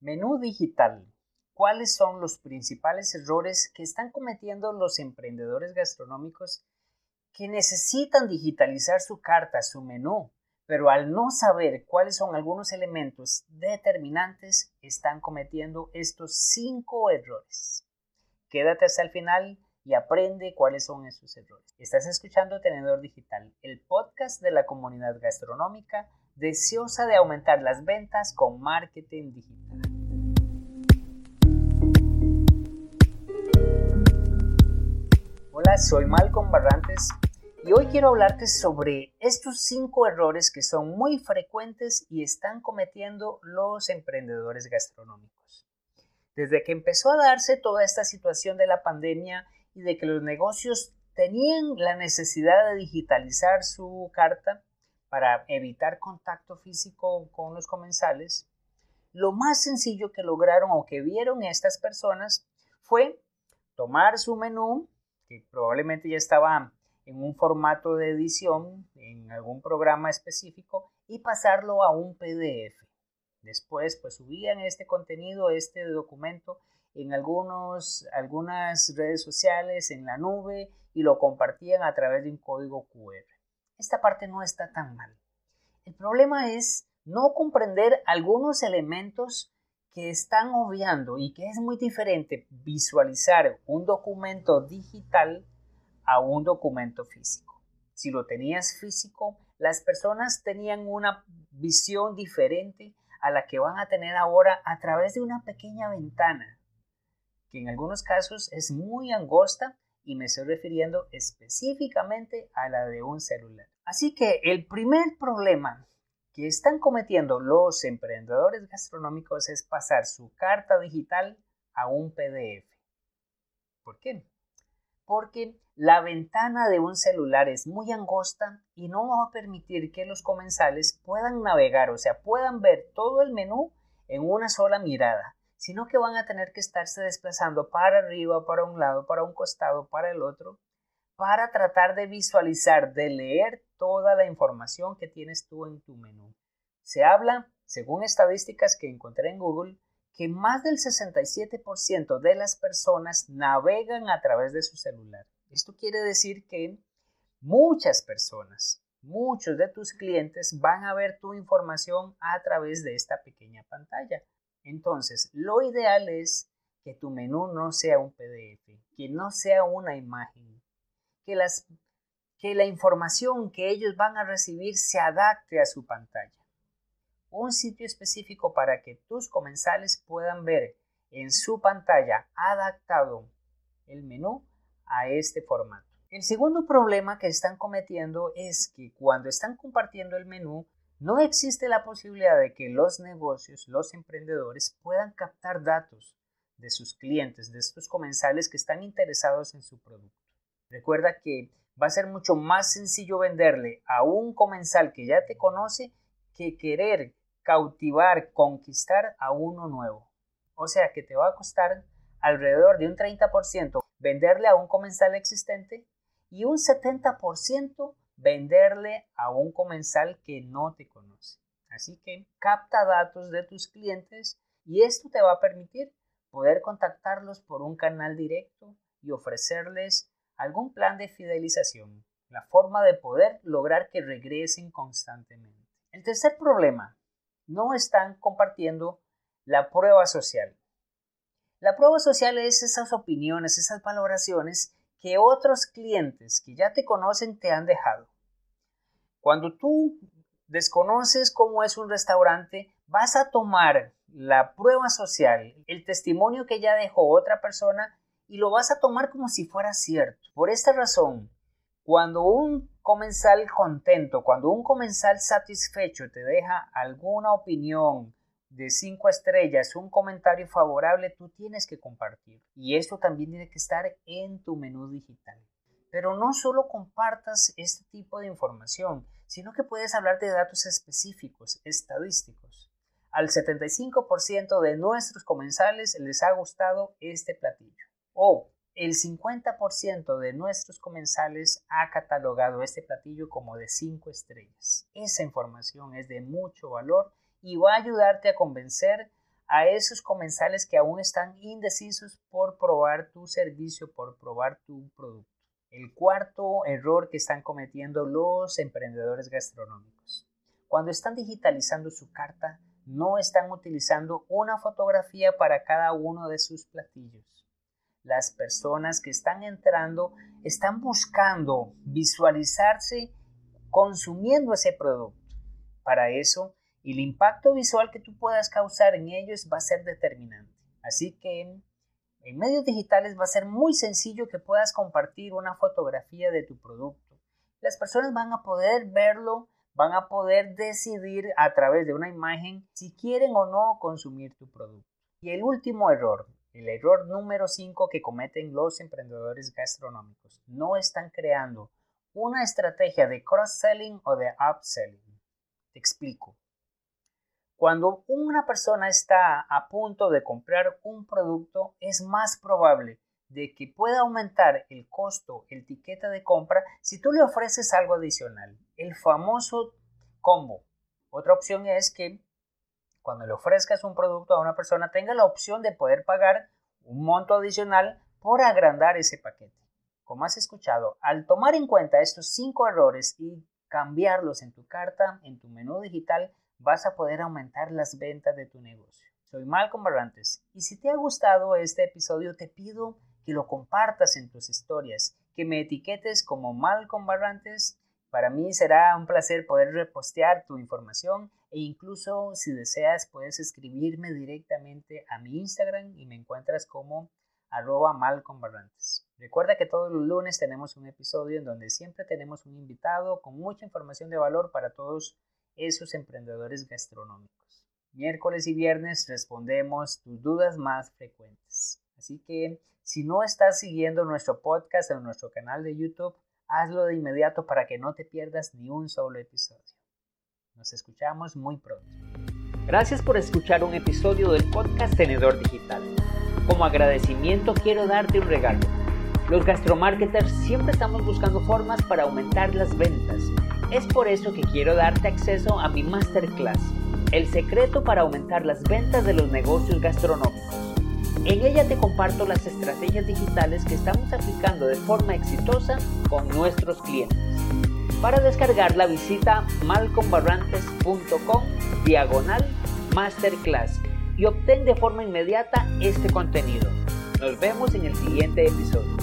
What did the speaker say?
Menú digital. ¿Cuáles son los principales errores que están cometiendo los emprendedores gastronómicos que necesitan digitalizar su carta, su menú, pero al no saber cuáles son algunos elementos determinantes, están cometiendo estos cinco errores? Quédate hasta el final y aprende cuáles son esos errores. Estás escuchando Tenedor Digital, el podcast de la comunidad gastronómica deseosa de aumentar las ventas con marketing digital. Hola, soy Malcolm Barrantes y hoy quiero hablarte sobre estos cinco errores que son muy frecuentes y están cometiendo los emprendedores gastronómicos. Desde que empezó a darse toda esta situación de la pandemia y de que los negocios tenían la necesidad de digitalizar su carta, para evitar contacto físico con los comensales, lo más sencillo que lograron o que vieron estas personas fue tomar su menú, que probablemente ya estaba en un formato de edición en algún programa específico, y pasarlo a un PDF. Después, pues subían este contenido, este documento en algunos, algunas redes sociales, en la nube, y lo compartían a través de un código QR esta parte no está tan mal. El problema es no comprender algunos elementos que están obviando y que es muy diferente visualizar un documento digital a un documento físico. Si lo tenías físico, las personas tenían una visión diferente a la que van a tener ahora a través de una pequeña ventana, que en algunos casos es muy angosta y me estoy refiriendo específicamente a la de un celular. Así que el primer problema que están cometiendo los emprendedores gastronómicos es pasar su carta digital a un PDF. ¿Por qué? Porque la ventana de un celular es muy angosta y no va a permitir que los comensales puedan navegar, o sea, puedan ver todo el menú en una sola mirada sino que van a tener que estarse desplazando para arriba, para un lado, para un costado, para el otro, para tratar de visualizar, de leer toda la información que tienes tú en tu menú. Se habla, según estadísticas que encontré en Google, que más del 67% de las personas navegan a través de su celular. Esto quiere decir que muchas personas, muchos de tus clientes van a ver tu información a través de esta pequeña pantalla. Entonces, lo ideal es que tu menú no sea un PDF, que no sea una imagen, que, que la información que ellos van a recibir se adapte a su pantalla. Un sitio específico para que tus comensales puedan ver en su pantalla adaptado el menú a este formato. El segundo problema que están cometiendo es que cuando están compartiendo el menú no existe la posibilidad de que los negocios, los emprendedores puedan captar datos de sus clientes, de estos comensales que están interesados en su producto. Recuerda que va a ser mucho más sencillo venderle a un comensal que ya te conoce que querer cautivar, conquistar a uno nuevo. O sea que te va a costar alrededor de un 30% venderle a un comensal existente y un 70% venderle a un comensal que no te conoce. Así que capta datos de tus clientes y esto te va a permitir poder contactarlos por un canal directo y ofrecerles algún plan de fidelización, la forma de poder lograr que regresen constantemente. El tercer problema, no están compartiendo la prueba social. La prueba social es esas opiniones, esas valoraciones que otros clientes que ya te conocen te han dejado. Cuando tú desconoces cómo es un restaurante, vas a tomar la prueba social, el testimonio que ya dejó otra persona y lo vas a tomar como si fuera cierto. Por esta razón, cuando un comensal contento, cuando un comensal satisfecho te deja alguna opinión de cinco estrellas, un comentario favorable, tú tienes que compartir. Y esto también tiene que estar en tu menú digital. Pero no solo compartas este tipo de información, sino que puedes hablar de datos específicos, estadísticos. Al 75% de nuestros comensales les ha gustado este platillo. O el 50% de nuestros comensales ha catalogado este platillo como de 5 estrellas. Esa información es de mucho valor y va a ayudarte a convencer a esos comensales que aún están indecisos por probar tu servicio, por probar tu producto. El cuarto error que están cometiendo los emprendedores gastronómicos. Cuando están digitalizando su carta, no están utilizando una fotografía para cada uno de sus platillos. Las personas que están entrando están buscando visualizarse consumiendo ese producto. Para eso, el impacto visual que tú puedas causar en ellos va a ser determinante. Así que en, medios digitales va a ser muy sencillo que puedas compartir una fotografía de tu producto. Las personas van a poder verlo, van a poder decidir a través de una imagen si quieren o no consumir tu producto. Y el último error, el error número 5 que cometen los emprendedores gastronómicos, no están creando una estrategia de cross-selling o de upselling. Te explico. Cuando una persona está a punto de comprar un producto, es más probable de que pueda aumentar el costo, el tiquete de compra, si tú le ofreces algo adicional, el famoso combo. Otra opción es que cuando le ofrezcas un producto a una persona tenga la opción de poder pagar un monto adicional por agrandar ese paquete. Como has escuchado, al tomar en cuenta estos cinco errores y cambiarlos en tu carta, en tu menú digital, vas a poder aumentar las ventas de tu negocio. Soy Malcolm Barrantes y si te ha gustado este episodio te pido que lo compartas en tus historias, que me etiquetes como Malcolm Barrantes. Para mí será un placer poder repostear tu información e incluso si deseas puedes escribirme directamente a mi Instagram y me encuentras como arroba Barrantes. Recuerda que todos los lunes tenemos un episodio en donde siempre tenemos un invitado con mucha información de valor para todos esos emprendedores gastronómicos. Miércoles y viernes respondemos tus dudas más frecuentes. Así que si no estás siguiendo nuestro podcast en nuestro canal de YouTube, hazlo de inmediato para que no te pierdas ni un solo episodio. Nos escuchamos muy pronto. Gracias por escuchar un episodio del podcast Tenedor Digital. Como agradecimiento quiero darte un regalo. Los gastromarketers siempre estamos buscando formas para aumentar las ventas es por eso que quiero darte acceso a mi masterclass, El secreto para aumentar las ventas de los negocios gastronómicos. En ella te comparto las estrategias digitales que estamos aplicando de forma exitosa con nuestros clientes. Para descargarla visita malcombarrantes.com diagonal masterclass y obtén de forma inmediata este contenido. Nos vemos en el siguiente episodio.